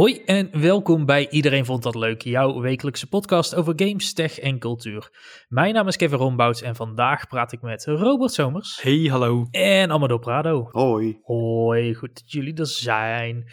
Hoi en welkom bij Iedereen Vond Dat Leuk, jouw wekelijkse podcast over games, tech en cultuur. Mijn naam is Kevin Rombouts en vandaag praat ik met Robert Somers. Hey, hallo. En Amador Prado. Hoi. Hoi, goed dat jullie er zijn.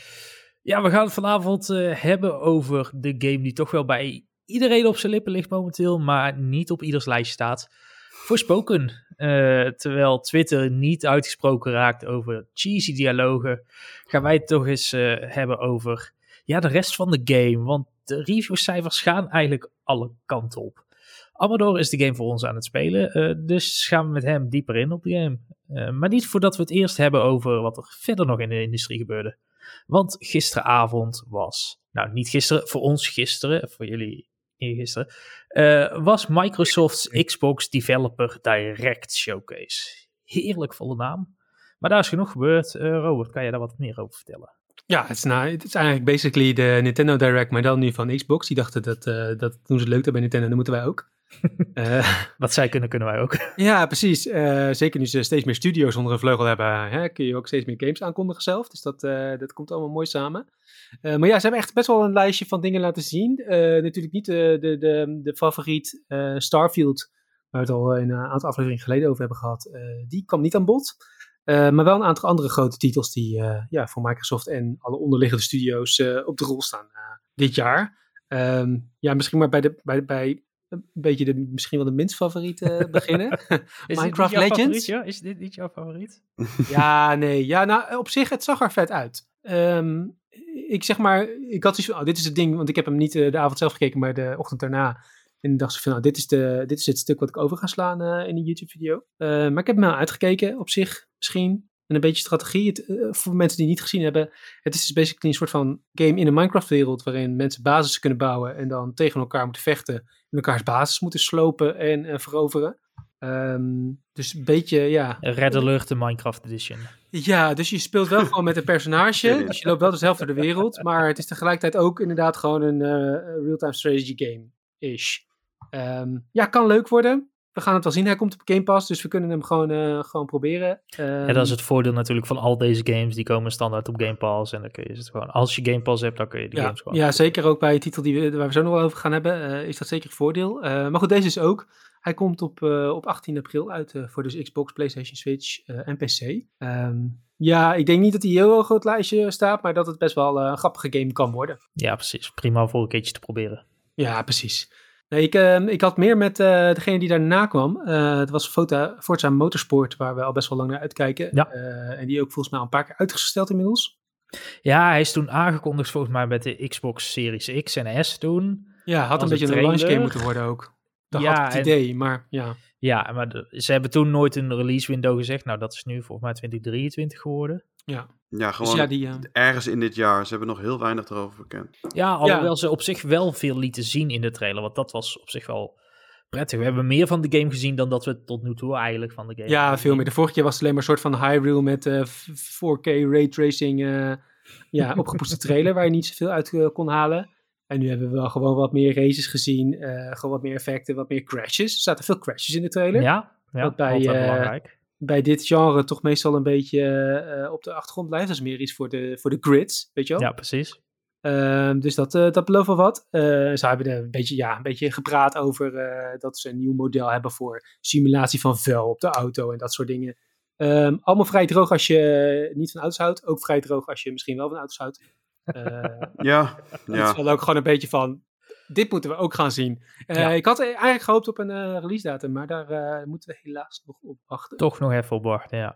Ja, we gaan het vanavond uh, hebben over de game die toch wel bij iedereen op zijn lippen ligt momenteel, maar niet op ieders lijst staat. Voorspoken. Uh, terwijl Twitter niet uitgesproken raakt over cheesy dialogen, gaan wij het toch eens uh, hebben over ja, de rest van de game. Want de reviewcijfers gaan eigenlijk alle kanten op. Amador is de game voor ons aan het spelen, uh, dus gaan we met hem dieper in op de game. Uh, maar niet voordat we het eerst hebben over wat er verder nog in de industrie gebeurde. Want gisteravond was, nou niet gisteren, voor ons gisteren, voor jullie gisteren, uh, was Microsoft's Xbox Developer Direct Showcase. Heerlijk volle naam. Maar daar is genoeg gebeurd. Robert, kan je daar wat meer over vertellen? Ja, het is, nou, het is eigenlijk basically de Nintendo Direct, maar dan nu van Xbox. Die dachten dat, uh, dat doen ze leuk bij Nintendo, dan moeten wij ook. uh, Wat zij kunnen, kunnen wij ook. ja, precies. Uh, zeker nu ze steeds meer studio's onder een vleugel hebben, hè, kun je ook steeds meer games aankondigen zelf. Dus dat, dat komt allemaal mooi samen. maar ja, ze hebben echt best wel een lijstje van dingen laten zien. natuurlijk niet de, de, de, de favoriet Starfield, waar we het al in een aantal afleveringen geleden over hebben gehad. die kwam niet aan bod. Uh, maar wel een aantal andere grote titels die uh, ja, voor Microsoft en alle onderliggende studio's uh, op de rol staan dit jaar. Um, ja, misschien maar bij, de, bij, bij een beetje de, misschien wel de minst favoriete beginnen. Minecraft Legends. Ja? Is dit niet jouw favoriet? ja, nee. Ja, nou, op zich, het zag er vet uit. Um, ik zeg maar, ik had van, oh, dit is het ding, want ik heb hem niet de avond zelf gekeken, maar de ochtend daarna. En dacht ze van, nou, dit is, de, dit is het stuk wat ik over ga slaan uh, in een YouTube-video. Uh, maar ik heb hem wel uitgekeken, op zich misschien. En een beetje strategie. Het, uh, voor mensen die het niet gezien hebben. Het is dus basically een soort van game in een Minecraft-wereld. Waarin mensen basis kunnen bouwen. En dan tegen elkaar moeten vechten. En elkaars basis moeten slopen en veroveren. Um, dus een beetje, ja. Red Alert de Minecraft Edition. Ja, dus je speelt wel gewoon met een personage. Dus je loopt wel dezelfde door de wereld. Maar het is tegelijkertijd ook inderdaad gewoon een real-time strategy game-ish. Um, ja, kan leuk worden. We gaan het wel zien. Hij komt op Game Pass, dus we kunnen hem gewoon, uh, gewoon proberen. Um, ja, dat is het voordeel natuurlijk van al deze games. Die komen standaard op Game Pass. En dan kun je het gewoon, als je Game Pass hebt, dan kun je die ja, games gewoon. Ja, zeker ook bij een titel die we, waar we zo nog wel over gaan hebben, uh, is dat zeker een voordeel. Uh, maar goed, deze is ook. Hij komt op, op 18 april uit voor dus Xbox, PlayStation, Switch en PC. Um, ja, ik denk niet dat hij heel groot lijstje staat, maar dat het best wel een grappige game kan worden. Ja, precies. Prima voor een keertje te proberen. Ja, precies. Nee, ik, uh, ik had meer met uh, degene die daarna kwam. Uh, het was Forza, Forza Motorsport, waar we al best wel lang naar uitkijken. Ja. en die ook volgens mij al een paar keer uitgesteld inmiddels. Ja, hij is toen aangekondigd volgens mij met de Xbox Series X en S toen. Ja, had een beetje een launch game moeten worden ook. Dat ja, had het idee, en, maar ja. Ja, maar de, ze hebben toen nooit een release window gezegd. Nou, dat is nu volgens mij 2023 geworden. Ja. Ja, gewoon dus ja, die, uh... ergens in dit jaar. Ze hebben nog heel weinig erover bekend. Ja, alhoewel ja. ze op zich wel veel lieten zien in de trailer. Want dat was op zich wel prettig. We hebben meer van de game gezien dan dat we tot nu toe eigenlijk van de game Ja, veel meer. De vorige keer was het alleen maar een soort van Hyrule met uh, 4K raytracing. Uh, ja, opgepoetste trailer waar je niet zoveel uit uh, kon halen. En nu hebben we wel gewoon wat meer races gezien. gewoon wat meer effecten, wat meer crashes. Er zaten veel crashes in de trailer. Ja, ja wat bij, belangrijk bij dit genre toch meestal een beetje uh, op de achtergrond blijft. Dat is meer iets voor de, voor de grids, weet je wel? Ja, precies. Uh, dus dat, uh, dat belooft wel wat. ze hebben er een beetje, ja, een beetje gepraat over dat ze een nieuw model hebben voor simulatie van vuil op de auto en dat soort dingen. Um, allemaal vrij droog als je niet van auto's houdt. Ook vrij droog als je misschien wel van auto's houdt. ja, ja. Het is wel ook gewoon een beetje van, dit moeten we ook gaan zien. Uh, ja. Ik had eigenlijk gehoopt op een uh, release datum, maar daar uh, moeten we helaas nog op wachten. Toch nog even op wachten, ja.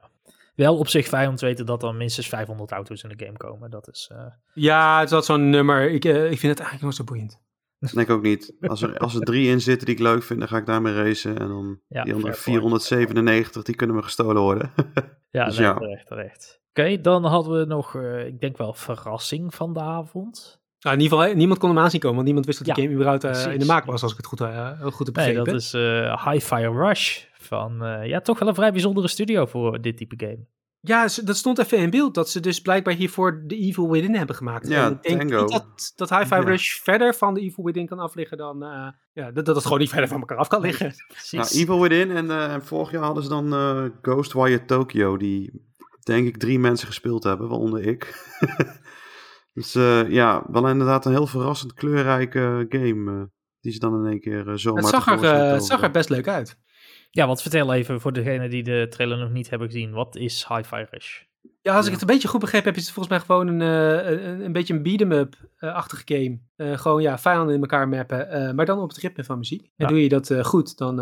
Wel op zich fijn om te weten dat er minstens 500 auto's in de game komen. Dat is, Ja, het is dat zo'n nummer. Ik, ik vind het eigenlijk nog zo boeiend. Dat denk ik ook niet. Als er, als er drie in zitten die ik leuk vind, dan ga ik daarmee racen. En dan ja, die andere 497, die kunnen me gestolen worden. ja, dus nee, ja, terecht, terecht. Oké, okay, dan hadden we nog, ik denk wel, verrassing van de avond. Nou, in ieder geval, niemand kon hem aanzien komen, want niemand wist dat ja, game überhaupt uh, in de maak was, als ik het goed, uh, goed heb begrepen. Nee, dat is uh, Hi-Fi Rush van, ja, toch wel een vrij bijzondere studio voor dit type game. Ja, dat stond even in beeld, dat ze dus blijkbaar hiervoor de Evil Within hebben gemaakt. Ja, en ik denk Tango. dat, dat Hi-Fi ja. Rush verder van de Evil Within kan afliggen dan, ja, dat, dat het gewoon niet verder van elkaar af kan liggen. Nou, Evil Within en, en vorig jaar hadden ze dan Ghostwire Tokyo, die denk ik drie mensen gespeeld hebben, waaronder ik. Dus ja, wel inderdaad een heel verrassend kleurrijke game. die ze dan in één keer zo Het zag er, het zag er best leuk uit. Ja, want vertel even voor degenen die de trailer nog niet hebben gezien. Wat is Hi-Fi Rush? Ja, als ik het een beetje goed begrepen heb, is het volgens mij gewoon een, een, een, beetje een beat-em-up-achtige game. Uh, gewoon ja, vijanden in elkaar mappen, uh, maar dan op het ritme van muziek. En doe je dat goed, dan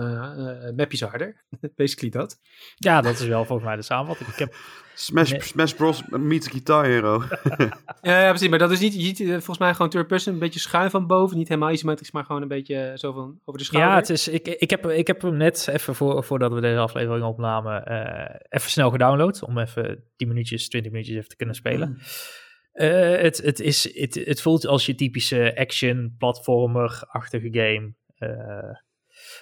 map je ze harder. Basically dat. Ja, dat is wel volgens mij de samenvatting. Ik heb Smash, Smash Bros. meets Guitar Hero. ja, ja, precies. Maar dat is niet, je ziet volgens mij gewoon third person, een beetje schuin van boven. Niet helemaal isometrisch, maar gewoon een beetje zo van over de schouder. Ja, het is, ik, ik, heb, ik heb hem net even voor, voordat we deze aflevering opnamen, even snel gedownload. Om even 10 minuutjes, 20 minuutjes even te kunnen spelen. Uh, het, het, is, het, het voelt als je typische action-platformer-achtige game. Uh,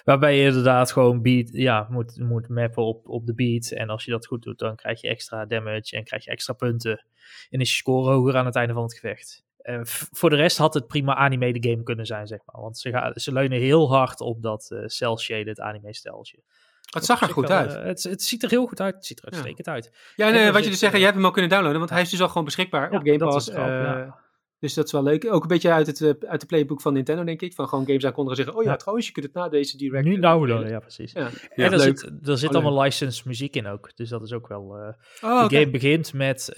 waarbij je inderdaad gewoon beat, ja, moet, moet mappen op, op de beat. En als je dat goed doet, dan krijg je extra damage en krijg je extra punten. En is je score hoger aan het einde van het gevecht. Uh, voor de rest had het prima anime de game kunnen zijn, zeg maar. Want ze, gaan, ze leunen heel hard op dat uh, cel-shaded anime-steltje. Het zag er goed uit. het, het, ziet er heel goed uit. Het ziet er uitstekend ja. uit. Ja, nee, wat je dus zeggen, je hebt hem al kunnen downloaden, want hij is dus al gewoon beschikbaar op Game Pass. Dus dat is wel leuk. Ook een beetje uit het, uh, uit de playbook van Nintendo, denk ik. Van gewoon games aankondigen zeggen, oh ja, trouwens, je kunt het na deze direct... Nu downloaden, ja, precies. Ja, en er zit, er zit allemaal licensed muziek in ook. Dus dat is ook wel... Uh, oh, de game begint met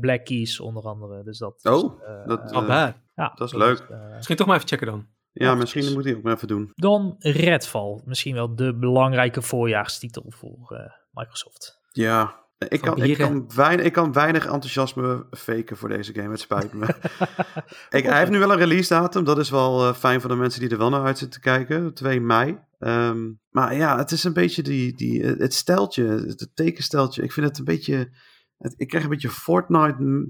Black Keys, onder andere. Dus dat... Oh, dat, oh. Ja, dat is leuk. Misschien toch maar even checken dan. Ja, misschien moet hij ook maar even doen. Dan Redfall. Misschien wel de belangrijke voorjaarstitel voor uh, Microsoft. Ja, ik kan, ik, kan weinig, ik kan weinig enthousiasme faken voor deze game. Het spijt me. ik, hij heeft nu wel een release datum. Dat is wel uh, fijn voor de mensen die er wel naar uit zitten kijken. 2 mei. Um, maar ja, het is een beetje die, die, het steltje, het tekensteltje. Ik vind het een beetje... Het, ik krijg een beetje Fortnite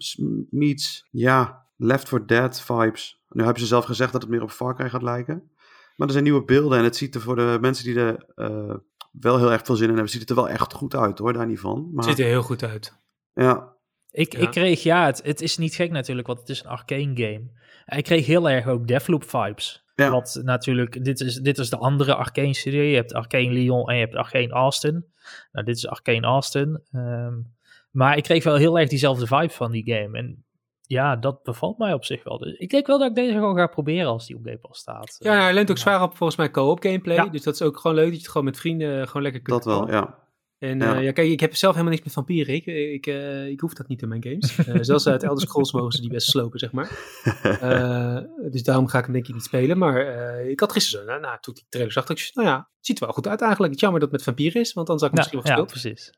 meets, ja, Left 4 Dead vibes. Nu hebben ze zelf gezegd dat het meer op Far Cry gaat lijken. Maar er zijn nieuwe beelden en het ziet er voor de mensen die er uh, wel heel erg veel zin in hebben, ziet het er wel echt goed uit hoor, daar niet van. Maar... Het ziet er heel goed uit. Ja. Ik, ik kreeg, ja, het, het is niet gek natuurlijk, want het is een arcane game. Ik kreeg heel erg ook Deathloop vibes. Ja. Wat natuurlijk, dit is, dit is de andere Arcane serie. Je hebt Arcane Lyon en je hebt Arcane Austin. Nou, dit is Arcane Austin. Um, maar ik kreeg wel heel erg diezelfde vibe van die game. En ja, dat bevalt mij op zich wel. Dus ik denk wel dat ik deze gewoon ga proberen als die op Game Pass staat. Ja, hij leunt ook zwaar op volgens mij co-op gameplay. Dus dat is ook gewoon leuk dat je het gewoon met vrienden gewoon lekker kunt Dat wel, ja. En ja. Uh, ja. kijk, ik heb zelf helemaal niks met vampieren. Ik, ik, uh, ik hoef dat niet in mijn games. Uh, zelfs uit Elder Scrolls mogen ze die best slopen, zeg maar. dus daarom ga ik hem denk ik niet spelen. Maar ik had gisteren zo, nou, nou, toen ik die trailer zag, dacht ik, nou ja, het ziet er wel goed uit eigenlijk. Het jammer dat het met vampieren is, want dan zou ik misschien wel gespeeld. Ja, precies.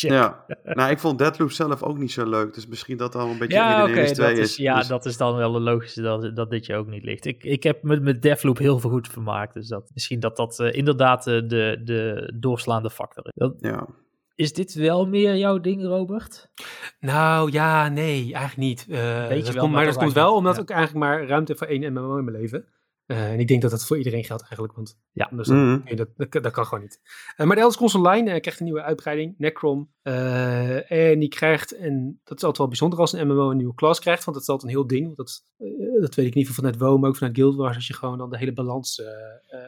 Ja, nou, ik vond Deadloop zelf ook niet zo leuk. Dus misschien dat al een beetje ja, in de okay, is. Ja, dus- dat is dan wel de logische dat, dat dit je ook niet ligt. Ik, ik heb me met Deathloop heel veel goed vermaakt. Dus dat, misschien dat dat uh, inderdaad uh, de, de doorslaande factor is. Dat, ja. Is dit wel meer jouw ding, Robert? Nou ja, nee, eigenlijk niet. Uh, Weet je wel, komt, maar dat komt wel omdat ja. ik eigenlijk maar ruimte voor één MMO in mijn leven. Uh, en ik denk dat dat voor iedereen geldt eigenlijk, want ja, dus dat, mm. nee, dat, dat, dat, kan gewoon niet. Uh, maar de Elder Scrolls Online uh, krijgt een nieuwe uitbreiding, Necrom. en die krijgt, en dat is altijd wel bijzonder als een MMO een nieuwe class krijgt, want dat is altijd een heel ding. Want dat, dat weet ik niet vanuit WoW, maar ook vanuit Guild Wars, als je gewoon dan de hele balans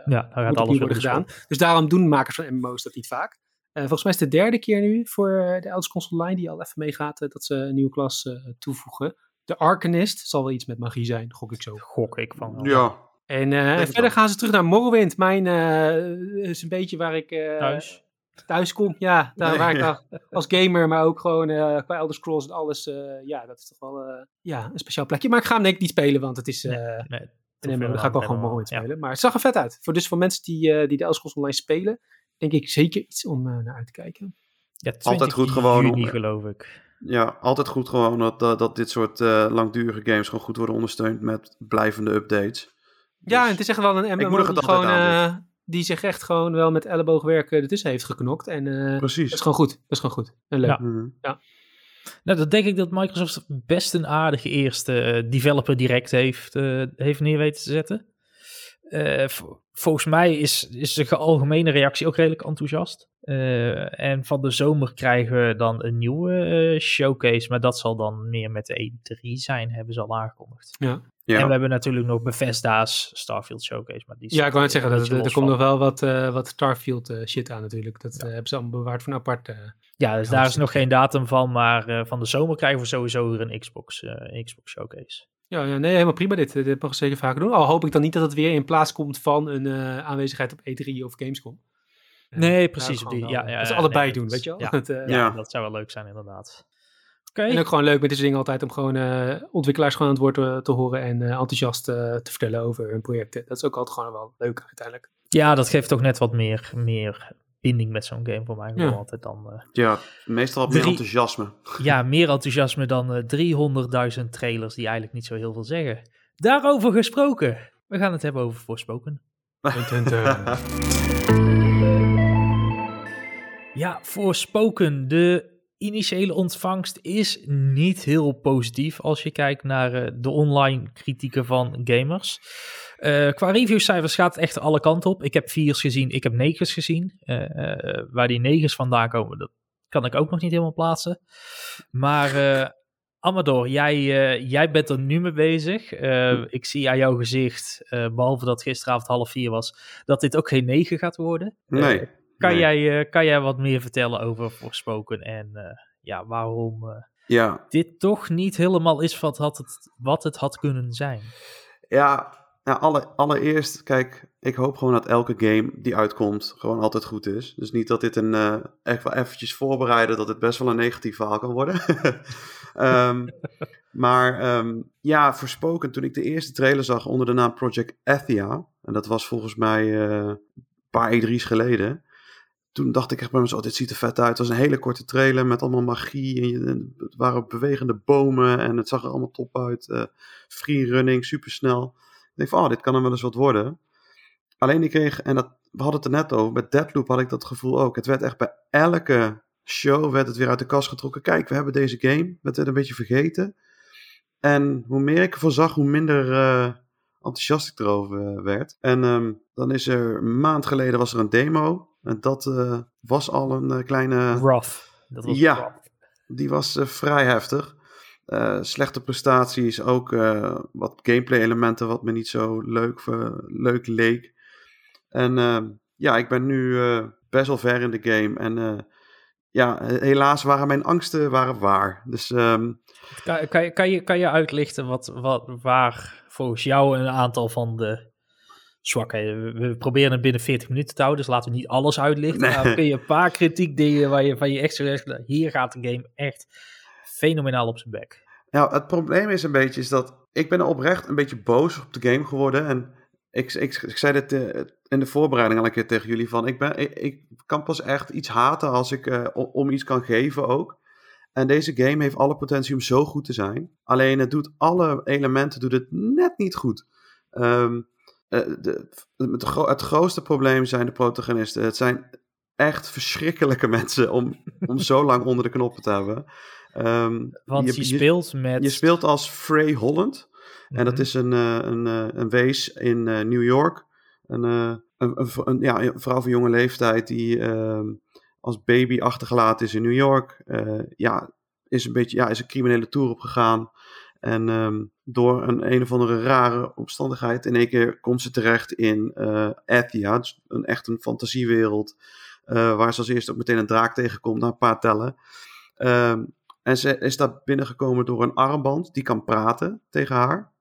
ja, daar gaat alles worden gedaan. Dus daarom doen makers van MMO's dat niet vaak. volgens mij is het de derde keer nu voor de Elder Scrolls Online die al even meegaat, dat ze een nieuwe klas toevoegen. De Arcanist zal wel iets met magie zijn, gok ik zo. Gok ik van. Ja, en, uh, en verder gaan ze terug naar Morrowind. Mijn uh, is een beetje waar ik uh, thuis. thuis kom. Ja, daar nee, waar ja. ik als gamer, maar ook gewoon qua Elder Scrolls en alles. ja, dat is toch wel ja, een speciaal plekje. Maar ik ga hem denk ik niet spelen, want het is... Nee, nee, en dan ga ik wel gewoon Morrowind spelen. Ja. Maar het zag er vet uit. Voor, dus voor mensen die, die de Elder Scrolls online spelen, denk ik zeker iets om naar uit te kijken. Ja, altijd goed gewoon. Juni, geloof ik. Ja, altijd goed gewoon dat, dat dit soort langdurige games gewoon goed worden ondersteund met blijvende updates. Ja, en het is echt wel een MMO die, gewoon, uh, die zich echt gewoon wel met elleboogwerk ertussen heeft geknokt. En uh, Precies. dat is gewoon goed. Dat is gewoon goed. En leuk. Ja. Mhm. ja. Nou, dat denk ik dat Microsoft best een aardige eerste uh, developer direct heeft, heeft neer weten te zetten. volgens mij is, is de algemene reactie ook redelijk enthousiast. en van de zomer krijgen we dan een nieuwe showcase, maar dat zal dan meer met de E3 zijn, hebben ze al aangekondigd. Ja. Ja. En we hebben natuurlijk nog Bethesda's Starfield Showcase. Maar die ja, ik wou net zeggen, dat, er komt nog wel wat, uh, wat Starfield uh, shit aan natuurlijk. Dat ja. hebben ze allemaal bewaard van apart. ja, dus daar is nog geen datum van, maar van de zomer krijgen we sowieso weer een Xbox, Xbox Showcase. Ja, ja, nee, helemaal prima dit. Dit mogen we zeker vaker doen. Al hoop ik dan niet dat het weer in plaats komt van een aanwezigheid op E3 of Gamescom. Nee, precies. Die, ja, ja, dat ze allebei doen, weet je wel? Ja, dat, ja, dat zou wel leuk zijn inderdaad. En ook gewoon leuk met deze dingen altijd om gewoon uh, ontwikkelaars gewoon aan het woord te, te horen en uh, enthousiast uh, te vertellen over hun projecten. Dat is ook altijd gewoon wel leuk uiteindelijk. Ja, dat geeft toch net wat meer, meer binding met zo'n game voor mij. Ja. Altijd dan, ja, meestal meer enthousiasme. Ja, meer enthousiasme dan 300.000 trailers die eigenlijk niet zo heel veel zeggen. Daarover gesproken. We gaan het hebben over Voorspoken. ja, Voorspoken. De initiële ontvangst is niet heel positief als je kijkt naar uh, de online kritieken van gamers. Uh, qua reviewcijfers gaat het echt alle kanten op. Ik heb viers gezien, ik heb negens gezien. Uh, waar die negens vandaan komen, dat kan ik ook nog niet helemaal plaatsen. Maar Amador, jij, jij bent er nu mee bezig. ik zie aan jouw gezicht, behalve dat gisteravond half vier was, dat dit ook geen negen gaat worden. Nee. Kan, jij, uh, kan jij wat meer vertellen over Voorspoken en uh, ja, waarom uh, ja. dit toch niet helemaal is wat, had het, wat het had kunnen zijn? Ja, nou, alle, allereerst, kijk, ik hoop gewoon dat elke game die uitkomt gewoon altijd goed is. Dus niet dat dit een, echt wel eventjes voorbereiden dat het best wel een negatief verhaal kan worden. um, maar um, ja, Voorspoken, toen ik de eerste trailer zag onder de naam Project Athia, en dat was volgens mij een paar E3's geleden toen dacht ik echt bij mezelf, oh, dit ziet er vet uit. Het was een hele korte trailer met allemaal magie. En, het waren bewegende bomen en het zag er allemaal top uit. Uh, free running, supersnel. Ik denk van, oh, dit kan er wel eens wat worden. Alleen ik kreeg, en dat, we hadden het er net over, met Deadloop had ik dat gevoel ook. Het werd echt bij elke show werd het weer uit de kast getrokken. Kijk, we hebben deze game. Werd het een beetje vergeten. En hoe meer ik ervan zag, hoe minder uh, enthousiast ik erover werd. En um, dan is er een maand geleden was er een demo. En dat uh, was al een uh, kleine... Rough. Dat was ja, rough. die was vrij heftig. slechte prestaties, ook wat gameplay elementen wat me niet zo leuk, leuk leek. En ja, ik ben nu best wel ver in de game. En ja, helaas waren mijn angsten waren waar. Dus, um... kan, kan, je, kan, je, kan je uitlichten wat, wat, waar volgens jou een aantal van de zwak. We proberen het binnen 40 minuten te houden, dus laten we niet alles uitlichten. Nee. Maar kun je een paar kritiek dingen waar je van je extra hier gaat de game echt fenomenaal op zijn bek. Nou, het probleem is een beetje is dat ik ben oprecht een beetje boos op de game geworden. En ik, ik, ik zei dit uh, in de voorbereiding al een keer tegen jullie van, ik, ben, ik, ik kan pas echt iets haten als ik uh, om iets kan geven ook. En deze game heeft alle potentie om zo goed te zijn. Alleen het doet alle elementen doet het net niet goed. Um, de, het, het grootste probleem zijn de protagonisten. Het zijn echt verschrikkelijke mensen om, om zo lang onder de knoppen te hebben. Um, Want je, je, speelt met... Je speelt als Frey Holland. En dat mhm. is een, uh, een, uh, een wees in New York. Een, een, een, een, ja, een vrouw van jonge leeftijd die ehm, als baby achtergelaten is in New York. ja, is een beetje ja, is een criminele tour opgegaan. En um, door een een of andere rare omstandigheid, in één keer komt ze terecht in uh, Athia, dus een echt een fantasiewereld, uh, waar ze als eerste ook meteen een draak tegenkomt na een paar tellen. Um, en ze is daar binnengekomen door een armband die kan praten tegen haar.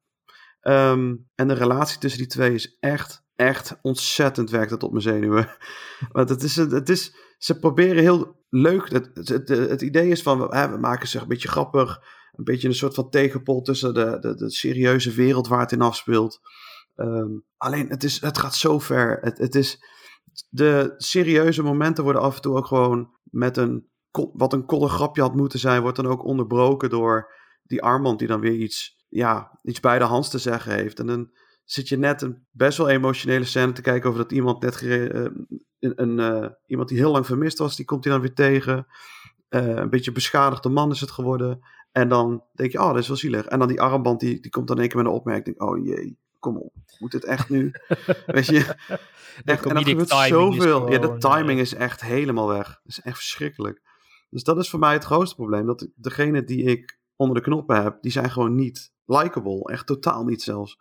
Um, en de relatie tussen die twee is echt, echt ontzettend werkt het op mijn zenuwen. Want het is, het is, ze proberen heel leuk. Het, het, het, idee is van, we, maken zich een beetje grappig een beetje een soort van tegenpol tussen de, de, de serieuze wereld waar het in afspeelt. Um, alleen het, is, het gaat zo ver. Het, het is, de serieuze momenten worden af en toe ook gewoon met een. Wat een kolle grapje had moeten zijn, wordt dan ook onderbroken door die Armand die dan weer iets, ja, iets bij de hand te zeggen heeft. En dan zit je net een best wel emotionele scène te kijken over dat iemand net uh, een, uh, iemand die heel lang vermist was, die komt hij dan weer tegen. Uh, een beetje beschadigde man is het geworden. En dan denk je, oh, dat is wel zielig. En dan die armband, die, die komt dan één keer met een opmerking. Oh jee, kom op. Moet het echt nu? Weet je? Echt, en dat gebeurt zoveel. ja, de timing is echt helemaal weg. Dat is echt verschrikkelijk. Dus dat is voor mij het grootste probleem. Dat degene die ik onder de knoppen hebt, die zijn gewoon niet likable. Echt totaal niet zelfs.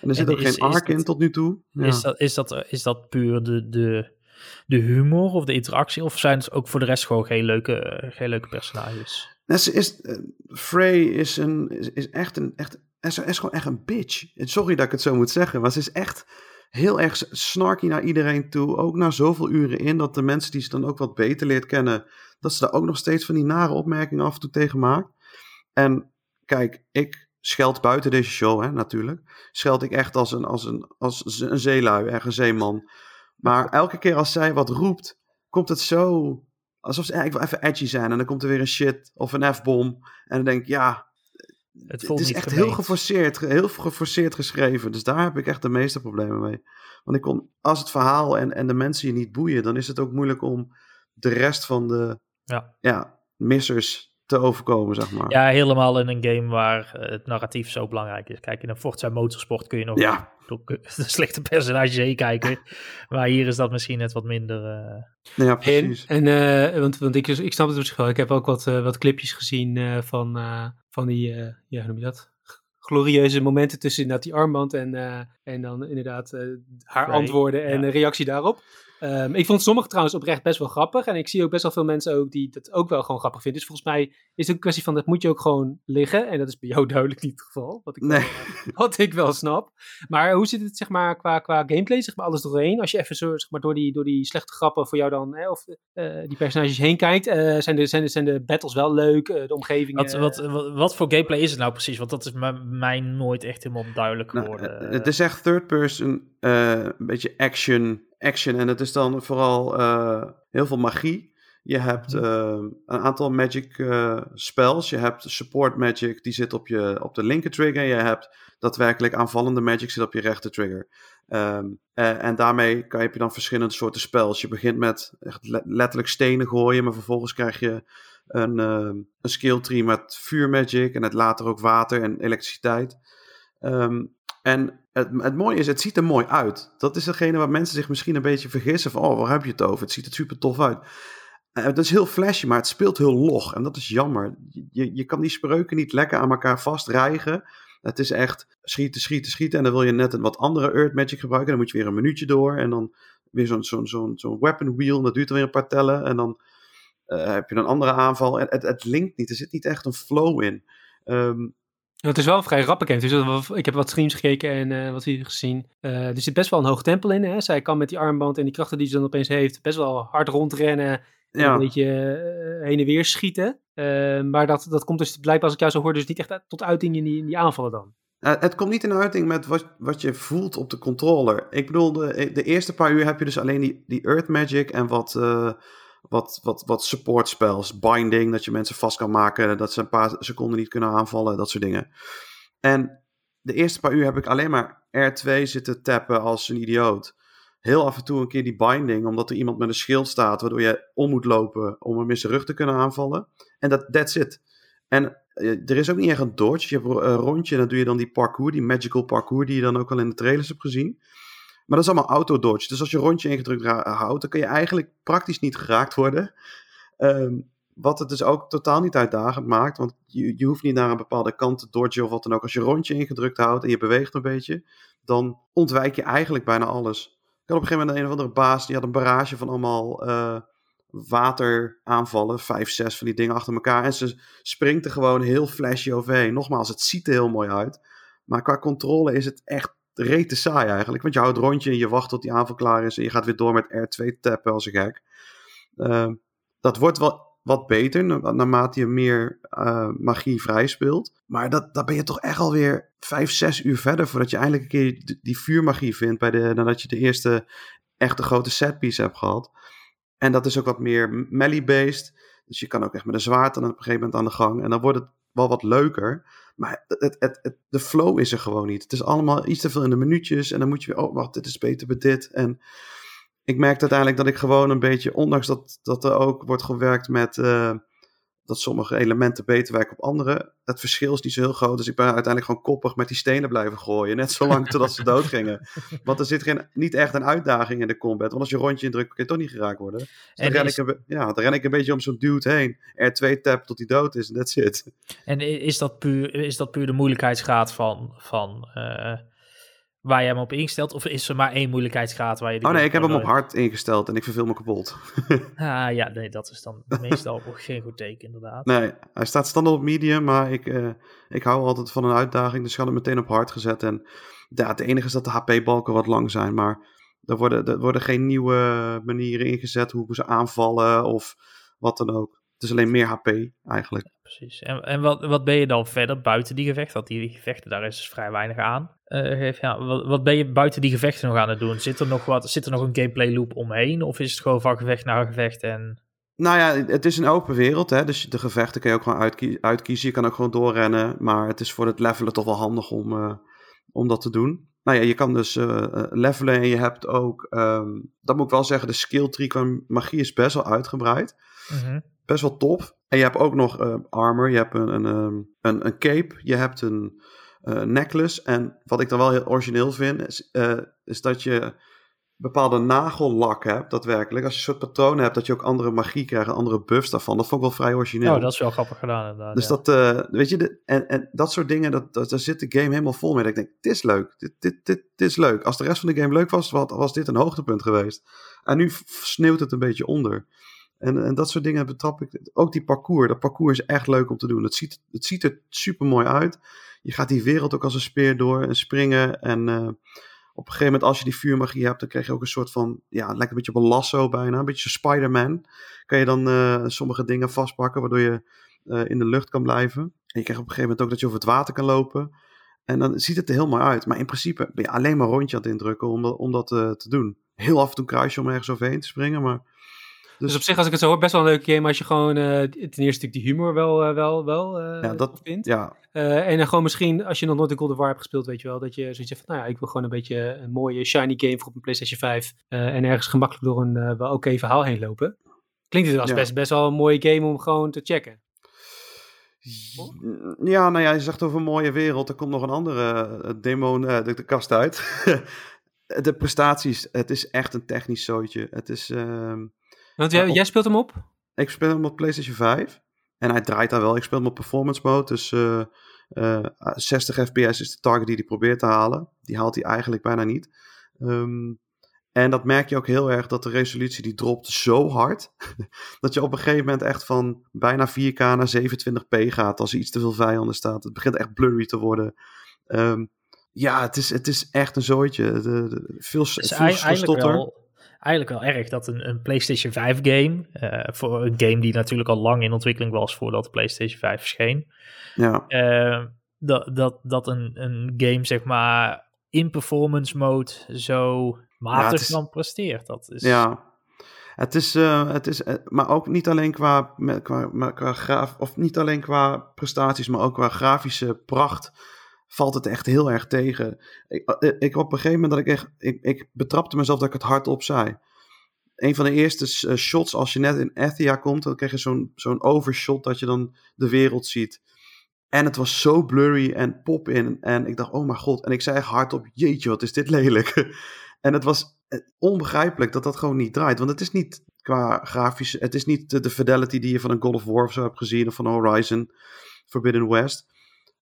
En er zit ook geen arc in tot nu toe. Is, dat, is, dat, is dat puur de, de, de humor of de interactie? Of zijn het ook voor de rest gewoon geen leuke, geen leuke personages? Is, is, uh, Frey is, een, is, echt een... Echt, is, is gewoon echt een bitch. Sorry dat ik het zo moet zeggen, maar ze is echt heel erg snarky naar iedereen toe. Ook na zoveel uren in, dat de mensen die ze dan ook wat beter leert kennen, dat ze daar ook nog steeds van die nare opmerkingen af en toe tegen maakt. En kijk, ik scheld buiten deze show, hè, natuurlijk. Scheld ik echt als een, als een, als een zeelui, echt een zeeman. Maar elke keer als zij wat roept, komt het zo alsof ze eigenlijk wel even edgy zijn. En dan komt er weer een shit of een F-bom. En dan denk ik, ja, het, het is echt heel geforceerd, heel geforceerd geschreven. Dus daar heb ik echt de meeste problemen mee. Want ik kon, als het verhaal en, en de mensen je niet boeien, dan is het ook moeilijk om de rest van de ja. Ja, missers te overkomen, zeg maar. Ja, helemaal in een game waar eh, het narratief zo belangrijk is. Kijk, in een Forza Motorsport kun je nog ja. door de slechte personages heen kijken. maar hier is dat misschien net wat minder... Uh... Ja, precies. En, en uh, want, want ik, ik snap het misschien wel. Ik heb ook wat, wat clipjes gezien van, van die, ja, hoe noem je dat? glorieuze momenten tussen inderdaad die armband en, en dan inderdaad haar antwoorden en ja. reactie daarop. Um, ik vond sommige trouwens oprecht best wel grappig. En ik zie ook best wel veel mensen ook die dat ook wel gewoon grappig vinden. Dus volgens mij is het een kwestie van dat moet je ook gewoon liggen. En dat is bij jou duidelijk niet het geval. Wat ik, nee. wel, wat ik wel snap. Maar hoe zit het zeg maar qua, qua gameplay? Zeg maar alles doorheen. Als je even zo, zeg maar, door, die, door die slechte grappen voor jou dan. Hè, of uh, die personages heen kijkt. Uh, zijn, de, zijn, de, zijn de battles wel leuk? Uh, de omgeving. Wat, wat, wat, wat, voor gameplay is het nou precies? Want dat is mij nooit echt helemaal duidelijk nou, geworden. Nou, het is echt third person. een beetje action action. En het is dan vooral uh, heel veel magie. Je hebt uh, een aantal magic uh, spells. Je hebt support magic, die zit op, je, op de linker trigger. Je hebt daadwerkelijk aanvallende magic, zit op je rechter trigger. Um, en daarmee kan, heb je dan verschillende soorten spells. Je begint met echt letterlijk stenen gooien, maar vervolgens krijg je een, een skill tree met vuur magic en het later ook water en elektriciteit. Um, en het, het mooie is, het ziet er mooi uit. Dat is degene waar mensen zich misschien een beetje vergissen van, oh, waar heb je het over? Het ziet er super tof uit. Uh, het is heel flashy, maar het speelt heel log. En dat is jammer. Je, je kan die spreuken niet lekker aan elkaar vastrijgen. Het is echt schieten, schieten, schieten. En dan wil je net een wat andere Earth Magic gebruiken. Dan moet je weer een minuutje door. En dan weer zo'n zo'n zo'n zo'n weapon wheel. Dat duurt er weer een paar tellen. En dan uh, heb je een andere aanval. En het, het linkt niet. Er zit niet echt een flow in. Um, het is wel vrij rap bekend. Dus ik heb wat streams gekeken en uh, wat hier gezien. Uh, er zit best wel een hoog tempel in. Hè? Zij kan met die armband en die krachten die ze dan opeens heeft, best wel hard rondrennen. Ja. Een beetje uh, heen en weer schieten. maar dat, dat komt dus blijkbaar, als ik jou zo hoor, dus niet echt tot uiting in die, in die aanvallen dan. het komt niet in uiting met wat, wat je voelt op de controller. Ik bedoel, de, de eerste paar uur heb je dus alleen die, die Earth Magic en wat wat, wat, wat support spells. Binding, dat je mensen vast kan maken. Dat ze een paar seconden niet kunnen aanvallen. Dat soort dingen. En de eerste paar uur heb ik alleen maar R2 zitten tappen als een idioot. Heel af en toe een keer die binding, omdat er iemand met een schild staat, waardoor je om moet lopen om hem in zijn rug te kunnen aanvallen. En dat that's it. En eh, er is ook niet echt een dodge. Je hebt een rondje en dan doe je dan die parkour, die magical parkour, die je dan ook al in de trailers hebt gezien. Maar dat is allemaal auto-dodge. Dus als je rondje ingedrukt houdt, dan kun je eigenlijk praktisch niet geraakt worden. Ehm, wat het dus ook totaal niet uitdagend maakt. Want je, je hoeft niet naar een bepaalde kant te dodgen of wat dan ook. Als je rondje ingedrukt houdt en je beweegt een beetje, dan ontwijk je eigenlijk bijna alles. Ik had op een gegeven moment een of andere baas, die had een barrage van allemaal uh, wateraanvallen. Vijf, zes van die dingen achter elkaar. En ze springt er gewoon heel flashy overheen. Nogmaals, het ziet er heel mooi uit. Maar qua controle is het echt rete saai eigenlijk. Want je houdt rondje en je wacht tot die aanval klaar is. En je gaat weer door met R2 tappen als een gek. Uh, dat wordt wel wat beter naarmate je meer uh, magie vrij speelt. Maar dat, dat ben je toch echt alweer vijf, zes uur verder voordat je eindelijk een keer die, vuurmagie vindt. Bij de, nadat je de eerste echte grote setpiece hebt gehad. En dat is ook wat meer melee-based. Dus je kan ook echt met een zwaard dan op een gegeven moment aan de gang. En dan wordt het wel wat leuker. Maar het, het, het, de flow is er gewoon niet. Het is allemaal iets te veel in de minuutjes. En dan moet je weer, oh wacht, dit is beter bij dit. En ik merk uiteindelijk dat ik gewoon een beetje, ondanks dat, dat er ook wordt gewerkt met uh, dat sommige elementen beter werken op andere. Het verschil is niet zo heel groot. Dus ik ben uiteindelijk gewoon koppig met die stenen blijven gooien. Net zolang totdat ze dood gingen. Want er zit geen, niet echt een uitdaging in de combat. Want als je rondje indrukt, kun je toch niet geraakt worden. Dus en dan, ren ik een, ja, dan ren ik een beetje om zo'n dude heen. R2 tap tot hij dood is en that's it. En is dat puur, is dat puur de moeilijkheidsgraad van... van uh waar je hem op ingesteld? Of is er maar één moeilijkheidsgraad waar je... Oh nee, ik heb hem op hard ingesteld en ik verveel me kapot. ah ja, nee, dat is dan meestal geen goed teken inderdaad. Nee, hij staat standaard op medium, maar ik, uh, ik hou altijd van een uitdaging. Dus ik had hem meteen op hard gezet. En ja, het enige is dat de HP-balken wat lang zijn, maar er worden, er worden geen nieuwe manieren ingezet hoe ze aanvallen of wat dan ook. Het is alleen meer HP eigenlijk. Precies. En, en wat, wat ben je dan verder buiten die gevechten? Want die gevechten, daar is dus vrij weinig aan. Uh, ja, wat, wat, ben je buiten die gevechten nog aan het doen? Zit er nog, wat, zit er nog een gameplay loop omheen? Of is het gewoon van gevecht naar gevecht en... Nou ja, het is een open wereld, hè? dus de gevechten kun je ook gewoon uitkiezen. Je kan ook gewoon doorrennen, maar het is voor het levelen toch wel handig om, uh, om dat te doen. Nou ja, je kan dus uh, levelen en je hebt ook, um, dat moet ik wel zeggen, de skill tree qua magie is best wel uitgebreid. Mm Best wel top. En je hebt ook nog uh, armor, je hebt een, een, ehm, een, een cape, je hebt een uh, necklace. En wat ik dan wel heel origineel vind, is, uh, is dat je bepaalde nagellak hebt, daadwerkelijk. Als je een soort patronen hebt, dat je ook andere magie krijgt, andere buffs daarvan. Dat vond ik wel vrij origineel. Oh, dat is wel grappig gedaan inderdaad. Dus dat, uh, weet je, de, en, en dat soort dingen, dat, dat, daar zit de game helemaal vol mee. Dat ik denk, dit is leuk, dit, dit, dit, dit is leuk. Als de rest van de game leuk was, was, was dit een hoogtepunt geweest. En nu sneeuwt het een beetje onder. En, en dat soort dingen betrap ik. Ook die parcours. Dat parcours is echt leuk om te doen. Het ziet, het ziet er super mooi uit. Je gaat die wereld ook als een speer door en springen. En uh, op een gegeven moment, als je die vuurmagie hebt, dan krijg je ook een soort van. Ja, lijkt een beetje op een lasso bijna. Een beetje Spider-Man. Kan je dan uh, sommige dingen vastpakken, waardoor je uh, in de lucht kan blijven. En je krijgt op een gegeven moment ook dat je over het water kan lopen. En dan ziet het er heel mooi uit. Maar in principe ben je alleen maar rondje aan het indrukken om, om dat te doen. Heel af en toe kruis je om ergens overheen te springen, maar dus, op zich, als ik het zo hoor, best wel een leuke game als je gewoon uh, ten eerste die humor wel, uh, wel, wel uh, ja, dat, vindt. Ja. en dan gewoon misschien, als je nog nooit een God of War hebt gespeeld, weet je wel, dat je zoiets zegt van, nou ja, ik wil gewoon een beetje een mooie shiny game voor op een PlayStation 5 en ergens gemakkelijk door een wel oké verhaal heen lopen. Klinkt het als ja. best, best wel een mooie game om gewoon te checken. Ja, nou ja, je zegt over een mooie wereld. Er komt nog een andere demo de, de, kast uit. de prestaties, het is echt een technisch zootje. Het is... Ehm, want jij, jij, speelt hem op? Ik speel hem op PlayStation 5. En hij draait daar wel. Ik speel hem op performance mode. Dus uh, uh, 60 fps is de target die hij probeert te halen. Die haalt hij eigenlijk bijna niet. Um, en dat merk je ook heel erg dat de resolutie die dropt zo hard. dat je op een gegeven moment echt van bijna 4K naar 27p gaat. Als er iets te veel vijanden staat. Het begint echt blurry te worden. Um, ja, het is, het is echt een zooitje. De, de, veel, veel stotter eigenlijk wel erg dat een, een PlayStation 5 game, uh, voor een game die natuurlijk al lang in ontwikkeling was voordat de PlayStation 5 verscheen, ja. Uh, dat, dat, dat een, een game zeg maar in performance mode zo matig ja, dan presteert. Dat is... Ja, het is, uh, het is maar ook niet alleen qua, qua, qua graaf, of niet alleen qua prestaties, maar ook qua grafische pracht valt het echt heel erg tegen. Ik, eh, ik op een gegeven moment dat ik echt, ik, ik betrapte mezelf dat ik het hardop zei. Een van de eerste eh, shots, als je net in Ethia komt, dan krijg je zo'n zo'n overshot dat je dan de wereld ziet. En het was zo blurry en pop in. En ik dacht, oh mijn god. En ik zei echt hardop, jeetje, wat is dit lelijk. en het was eh, onbegrijpelijk dat dat gewoon niet draait. Want het is niet qua grafische, het is niet de, de fidelity die je van een God of War of zo hebt gezien. Of van Horizon Forbidden West.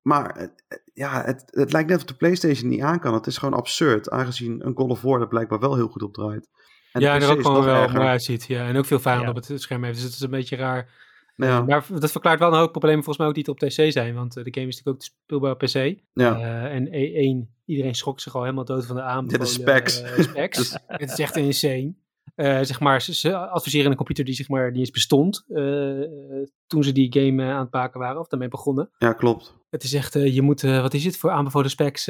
Maar ja, het, het lijkt net of de PlayStation niet aan kan. Het is gewoon absurd, aangezien een God of War er blijkbaar wel heel goed op draait. En ja, en er ook gewoon wel mooi uitziet. Ja, en ook veel vijanden op het scherm heeft. Dus het is een beetje raar. Ja. maar dat verklaart wel een hoop problemen volgens mij ook die het op PC zijn. Want eh, de game is natuurlijk ook speelbaar op PC. Ja. Uh, en e één, iedereen schrok zich al helemaal dood van de aanbevolen Dit is specs. Uh, specs. Dus- het is echt insane. Uh, zeg maar, ze, ze, adviseren een computer die zeg maar niet eens bestond uh, toen ze die game aan het maken waren of daarmee begonnen. Ja, klopt. Het is echt, je moet, wat is het voor aanbevolen specs?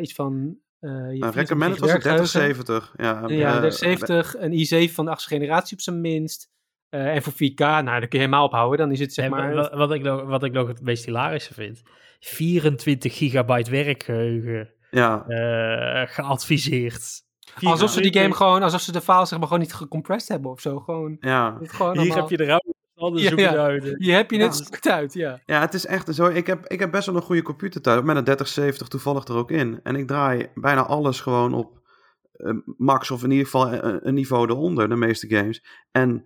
iets van... Uh, nou, recommended was het 3070. Ja, ja 3070, een i7 van de achtste generatie op zijn minst. en voor 4K, nou, dan kun je helemaal ophouden. Dan is het zeg maar... Wat, wat, ik nog, wat ik nog het meest hilarische vind. 24 gigabyte werkgeheugen ja. geadviseerd. Alsof ze die game gewoon, alsof ze de files zeg maar gewoon niet gecompressed hebben of zo. Gewoon, ja. Gewoon Hier heb je de ruimte je uit. Je hebt je net ja. uit, ja. Ja, het is echt zo. Ik heb, ik heb best wel een goede computer thuis. Met een 3070 toevallig er ook in. En ik draai bijna alles gewoon op uh, max of in ieder geval een, een niveau eronder, de meeste games. En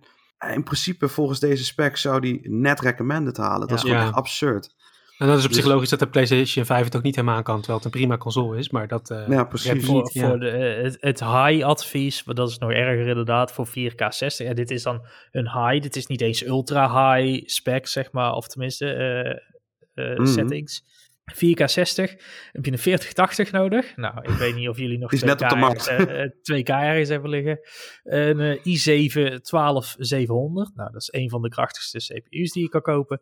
in principe volgens deze spec zou die net recommended halen. Dat is gewoon echt absurd. En dat is op zich dus- logisch dat de PlayStation 5 het ook niet helemaal kan, terwijl het een prima console is. Maar dat. Uh, ja, precies. Voor, voor de, het, het high-advies, dat is nog erger inderdaad, voor 4K 60. En dit is dan een high, dit is niet eens ultra-high spec, zeg maar, of tenminste uh, uh, mm. settings. 4K 60 heb je een 4080 nodig. Nou, ik weet niet of jullie nog 2K, ergens, uh, 2K ergens hebben liggen. Een uh, i7 12700. Nou, dat is een van de krachtigste CPU's die je kan kopen.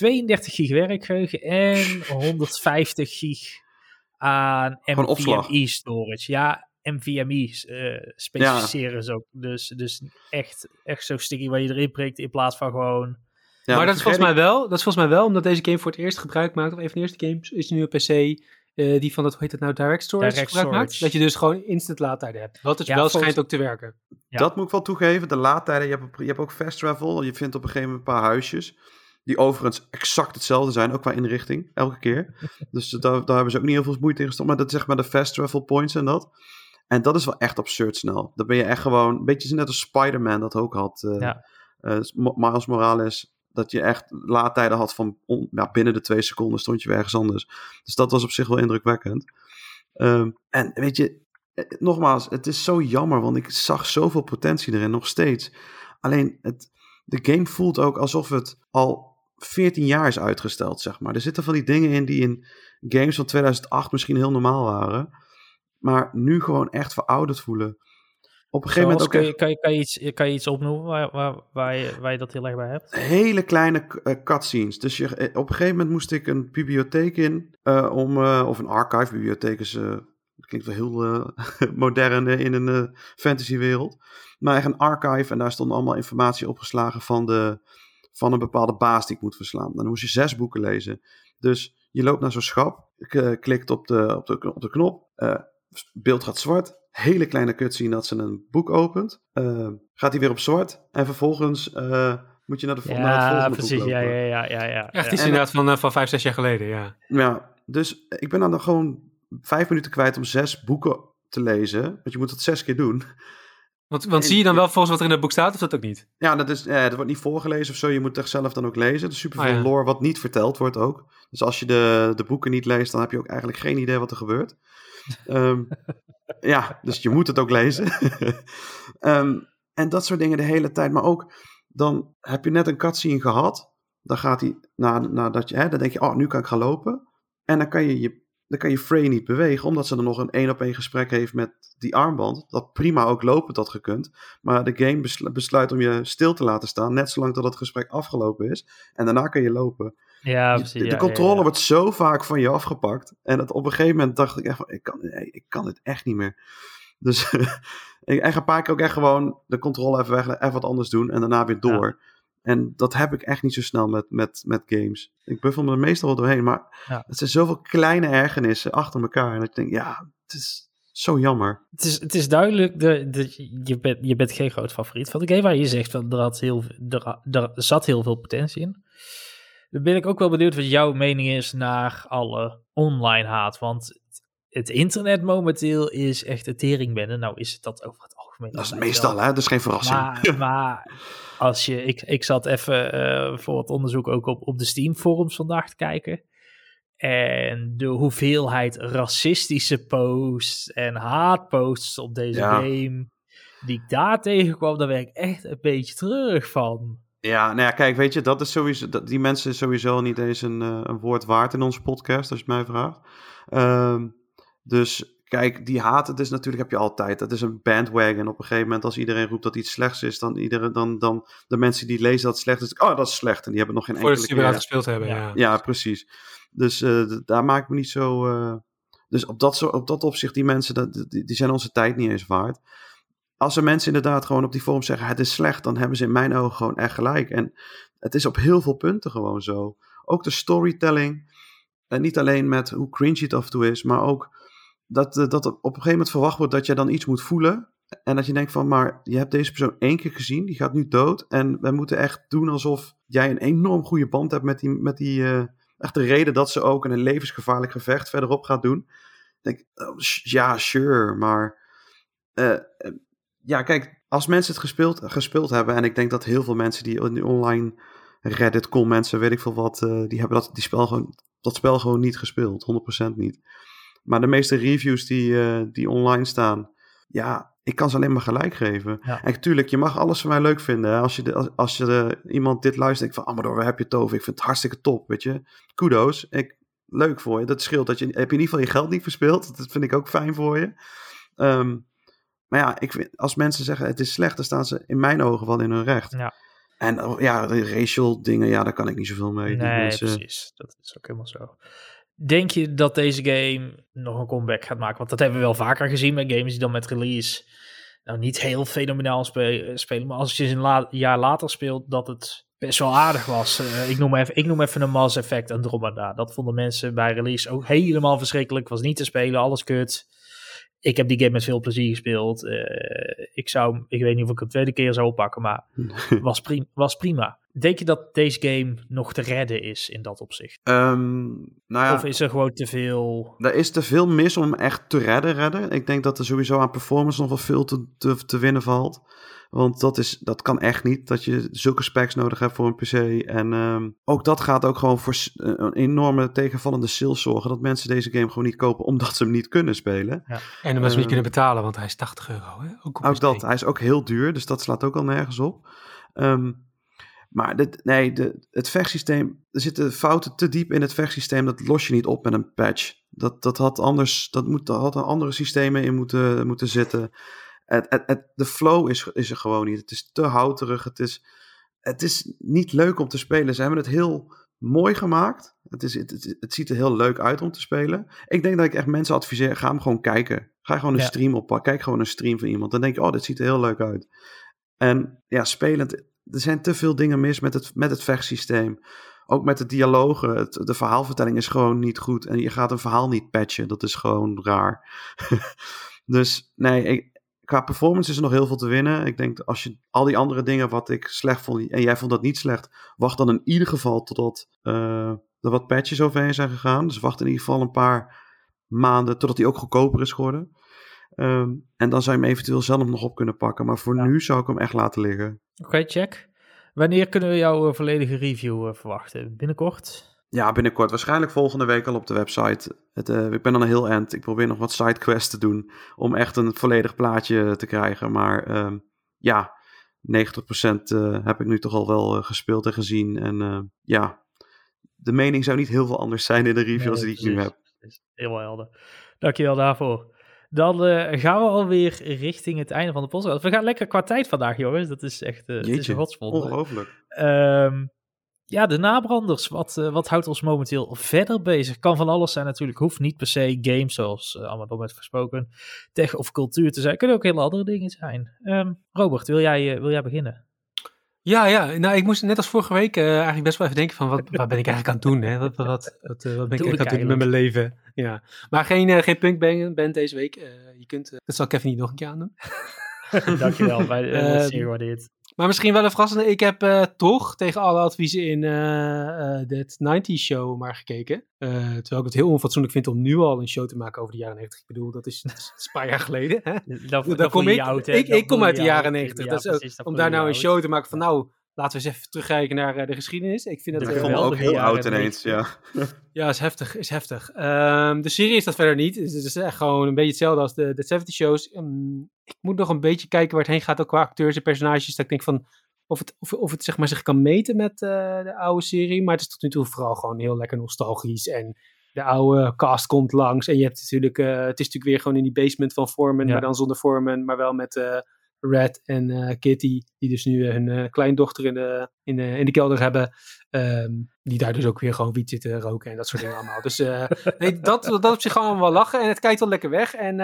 32 gig werkgeheugen en 150 gig aan NVMe storage. Ja, NVMe uh, specificeren ja. ze ook. Dus, dus echt, echt zo sticky waar je erin prikt in plaats van gewoon... Ja, maar dat is, volgens mij wel, dat is volgens mij wel omdat deze game voor het eerst gebruik maakt, of een van de eerste games is nu op PC, uh, die van dat, hoe heet het nou, Direct Storage direct gebruik storage. maakt. Dat je dus gewoon instant laadtijden hebt. Wat dus ja, wel schijnt ook te werken. Ja. Dat moet ik wel toegeven, de laadtijden, je hebt, je hebt ook fast travel, je vindt op een gegeven moment een paar huisjes. Die overigens exact hetzelfde zijn, ook qua inrichting, elke keer. dus daar, daar hebben ze ook niet heel veel moeite in gestopt. Maar dat zeg maar de fast travel points en dat. En dat is wel echt absurd snel. Dan ben je echt gewoon, een beetje net als Spider-Man dat ook had. Uh, ja. uh, Miles Morales, dat je echt laadtijden had van ja, binnen de twee seconden stond je weer ergens anders. Dus dat was op zich wel indrukwekkend. Um, en weet je, eh, nogmaals, het is zo jammer, want ik zag zoveel potentie erin, nog steeds. Alleen, het, de game voelt ook alsof het al 14 jaar is uitgesteld, zeg maar. Er zitten van die dingen in die in games van 2008 misschien heel normaal waren. Maar nu gewoon echt verouderd voelen. Op een gegeven moment ook. Kan je, kan, je, kan, je iets, kan je iets opnoemen waar, waar, waar, je, waar je dat heel erg bij hebt? Hele kleine uh, cutscenes. Dus je, eh, op een gegeven moment moest ik een bibliotheek in. Uh, om, uh, of een archive-bibliotheek is. klinkt wel heel modern in een fantasywereld. Maar echt een archive. En daar stond allemaal informatie opgeslagen van de van een bepaalde baas die ik moet verslaan. Dan moest je zes boeken lezen. Dus je loopt naar zo'n schap, uh, klikt op de, op de, op de knop, uh, beeld gaat zwart, hele kleine cutscene dat ze een boek opent, uh, gaat hij weer op zwart en vervolgens moet je naar, de, ja, naar het volgende precies, boek lopen. Ja, ja, ja, ja. Echt, is inderdaad van, van vijf, zes jaar geleden, ja. Ja, dus ik ben dan gewoon vijf minuten kwijt om zes boeken te lezen, want je moet dat zes keer doen. Want, want zie je dan wel volgens wat er in het boek staat, of dat ook niet? Ja, dat, is, eh, dat wordt niet voorgelezen of zo. Je moet het zelf dan ook lezen. Er is super veel oh, lore wat niet verteld wordt ook. Dus als je de, de boeken niet leest, dan heb je ook eigenlijk geen idee wat er gebeurt. um, ja, dus je moet het ook lezen. um, en dat soort dingen de hele tijd. Maar ook, dan heb je net een cutscene gehad. Dan gaat hij, nadat je, hè, dan denk je, oh, nu kan ik gaan lopen. En dan kan je je dan kan je Frey niet bewegen, omdat ze dan nog een één op één gesprek heeft met die armband. Dat prima ook lopen had gekund. Maar de game besluit om je stil te laten staan, net zolang dat het gesprek afgelopen is. En daarna kan je lopen. Ja, precies. De, de controle wordt zo vaak van je afgepakt. En dat op een gegeven moment dacht ik echt van, ik kan, ik kan dit echt niet meer. Dus ik echt een paar keer ook echt gewoon de controle even weg, even wat anders doen en daarna weer door. En dat heb ik echt niet zo snel met, met, met games. Ik buffel me er meestal wel doorheen, maar ja. het zijn zoveel kleine ergernissen achter elkaar. En ik denk, ja, het is zo jammer. Het is, het is duidelijk, de, de, je, bent, je bent geen groot favoriet van de game, waar je zegt, van, er, had heel, er, er zat heel veel potentie in. Dan ben ik ook wel benieuwd wat jouw mening is naar alle online haat. Want het internet momenteel is echt een teringbennen. Nou is het dat over algemeen. Dat is meestal, hè? Dat is geen verrassing. Maar, maar als je, ik, ik zat even uh, voor het onderzoek ook op, op de Steam forums vandaag te kijken. En de hoeveelheid racistische posts en haatposts op deze game, die ik daar tegenkwam, daar ben ik echt een beetje terug van. Ja, nou ja, kijk, weet je, dat is sowieso, dat, die mensen sowieso niet eens een, uh, een woord waard in onze podcast, als je het mij vraagt. Uh, dus Kijk, die haat, het is natuurlijk, heb je altijd. Dat is een bandwagon. Op een gegeven moment, als iedereen roept dat iets slechts is, dan, iedereen, dan, dan de mensen die lezen dat het slecht is, oh, dat is slecht. En die hebben nog geen enkele keer... Voordat gespeeld hebben, ja. Ja, precies. Dus uh, daar maak ik me niet zo... Uh, dus op dat, op dat opzicht, die mensen, dat, die, die zijn onze tijd niet eens waard. Als er mensen inderdaad gewoon op die forum zeggen, het is slecht, dan hebben ze in mijn ogen gewoon echt gelijk. En het is op heel veel punten gewoon zo. Ook de storytelling. En niet alleen met hoe cringy het af en toe is, maar ook dat, eh, dat op een gegeven moment verwacht wordt dat je dan iets moet voelen. En dat je denkt van, maar je hebt deze persoon één keer gezien, die gaat nu dood. En wij moeten echt doen alsof jij een enorm goede band hebt met die, met die uh, echt de reden dat ze ook een levensgevaarlijk gevecht verderop gaat doen. denk, oh, ja, sure, maar uh, ja, kijk, als mensen het gespeeld, gespeeld hebben, en ik denk dat heel veel mensen die, online Reddit, com mensen, weet ik veel wat, die hebben dat, die spel gewoon, dat spel gewoon niet gespeeld, 100% niet. Maar de meeste reviews die, uh, die online staan, ja, ik kan ze alleen maar gelijk geven. Ja. En natuurlijk, je mag alles van mij leuk vinden. Hè? Als je, de, als, als je de, iemand dit luistert, ik van, Amador, waar heb je het over? Ik vind het hartstikke top, weet je. Kudos, ik, leuk voor je. Dat scheelt dat je, heb je in ieder geval je geld niet verspeeld. Dat vind ik ook fijn voor je. Um, maar ja, ik vind, als mensen zeggen het is slecht, dan staan ze in mijn ogen wel in hun recht. Ja. En oh, ja, de racial dingen, ja, daar kan ik niet zoveel mee. Nee, precies. Dat is ook helemaal zo. Denk je dat deze game nog een comeback gaat maken? Want dat hebben we wel vaker gezien met games die dan met release nou niet heel fenomenaal spelen. Maar als je ze een jaar later speelt, dat het best wel aardig was. Uh, ik, noem even, ik noem even een Mass Effect Andromeda. Dat vonden mensen bij release ook helemaal verschrikkelijk. Was niet te spelen, alles kut ik heb die game met veel plezier gespeeld. Uh, ik zou, ik weet niet of ik een tweede keer zou oppakken, maar was, was prima. Denk je dat deze game nog te redden is in dat opzicht? Um, nou ja, of is er gewoon te veel... Er is te veel mis om echt te redden, redden. Ik denk dat er sowieso aan performance nog wel veel te, te, te winnen valt. Want dat, is, dat kan echt niet, dat je zulke specs nodig hebt voor een PC. En um, ook dat gaat ook gewoon voor een enorme tegenvallende sales zorgen. Dat mensen deze game gewoon niet kopen omdat ze hem niet kunnen spelen. Ja. En omdat ze niet kunnen betalen, want hij is 80 euro. Hè? Ook, ook dat, hij is ook heel duur, dus dat slaat ook al nergens op. Um, maar dit, nee, de, het vechtsysteem, er zitten fouten te diep in het vechtsysteem. Dat los je niet op met een patch. Dat, dat had anders, dat moet, dat had een andere systemen in moeten, moeten zitten het, het, de flow is, is er gewoon niet. Het is te houterig. Het is, het is niet leuk om te spelen. Ze hebben het heel mooi gemaakt. Het, is, het, het, ziet er heel leuk uit om te spelen. Ik denk dat ik echt mensen adviseer, ga hem gewoon kijken. Ga gewoon een stream oppakken. Kijk gewoon een stream van iemand. Dan denk je, oh, dit ziet er heel leuk uit. En ja, spelend, er zijn te veel dingen mis met het, met het vechtsysteem. Ook met de dialogen. Het, de verhaalvertelling is gewoon niet goed. En je gaat een verhaal niet patchen. Dat is gewoon raar. dus nee, ik, qua performance is er nog heel veel te winnen. Ik denk als je al die andere dingen wat ik slecht vond en jij vond dat niet slecht, wacht dan in ieder geval totdat uh, er wat patches overheen zijn gegaan. Dus wacht in ieder geval een paar maanden totdat die ook goedkoper is geworden. Um, en dan zou je hem eventueel zelf nog op kunnen pakken. Maar voor nu zou ik hem echt laten liggen. Oké, check. Wanneer kunnen we jouw eh, volledige review uh, verwachten? Binnenkort? Ja, binnenkort. Waarschijnlijk volgende week al op de website. Het, uh, ik ben dan een heel end. Ik probeer nog wat sidequests te doen om echt een volledig plaatje te krijgen. Maar uh, ja, 90% uh, eh, heb ik nu toch al wel gespeeld en gezien. En ja, de mening zou niet heel veel anders zijn in de reviews nee, die ik nu heb. Heel helder. Dankjewel daarvoor. Dan gaan we alweer richting het einde van de podcast. We gaan lekker qua tijd vandaag, jongens. Dat is echt uh, het is een Ongelooflijk. Um, ja, de nabranders. Wat, uh, wat houdt ons momenteel verder bezig? Kan van alles zijn natuurlijk. Hoeft niet per se games zoals uh, allemaal met gesproken. Tech of cultuur te zijn. Kunnen ook hele andere dingen zijn. Um, Robert, wil jij, wil jij beginnen? Ja, ja. Nou, ik moest net als vorige week eigenlijk best wel even denken van wat, wat ben ik eigenlijk aan het doen? Hè? Wat, wat, wat, wat ben ik eigenlijk aan het doen met mijn leven? Ja. Maar geen, geen punkband deze week. je kunt, dat zal Kevin niet nog een keer aan doen. Dankjewel, bij, uh, zeer gewaardeerd. Maar misschien wel een verrassende. Ik heb uh, toch tegen alle adviezen in That 90 Show maar gekeken. terwijl ik het heel onfatsoenlijk vind om nu al een show te maken over de jaren 90. Ik bedoel, dat is, dat is een paar jaar geleden. Hè? Dat, dat, kom ik, oud, ik, ik kom uit de jaren 90. Ja, dus, om daar nou een show te maken van nou, laten we eens even terugkijken naar uh, de geschiedenis. Ik vind het uh, ook heel oud ineens, ja. ja, is heftig, is heftig. Um, de serie is dat verder niet. Het is echt gewoon een beetje hetzelfde als de, de 70 shows. Um, ik moet nog een beetje kijken waar het heen gaat, ook qua acteurs en personages. Dat ik denk van, of het, of, of het zeg maar zich kan meten met uh, de oude serie. Maar het is tot nu toe vooral gewoon heel lekker nostalgisch. En de oude cast komt langs. En je hebt natuurlijk, het is natuurlijk weer gewoon in die basement van Foreman, ja. maar dan zonder Foreman, maar wel met Red en uh, Kitty, die dus nu hun uh, kleindochter in de, in, de, in de kelder hebben. Um, die daar dus ook weer gewoon wiet zitten roken en dat soort dingen allemaal. Dus uh, nee, dat, dat op zich gewoon wel lachen en het kijkt wel lekker weg. En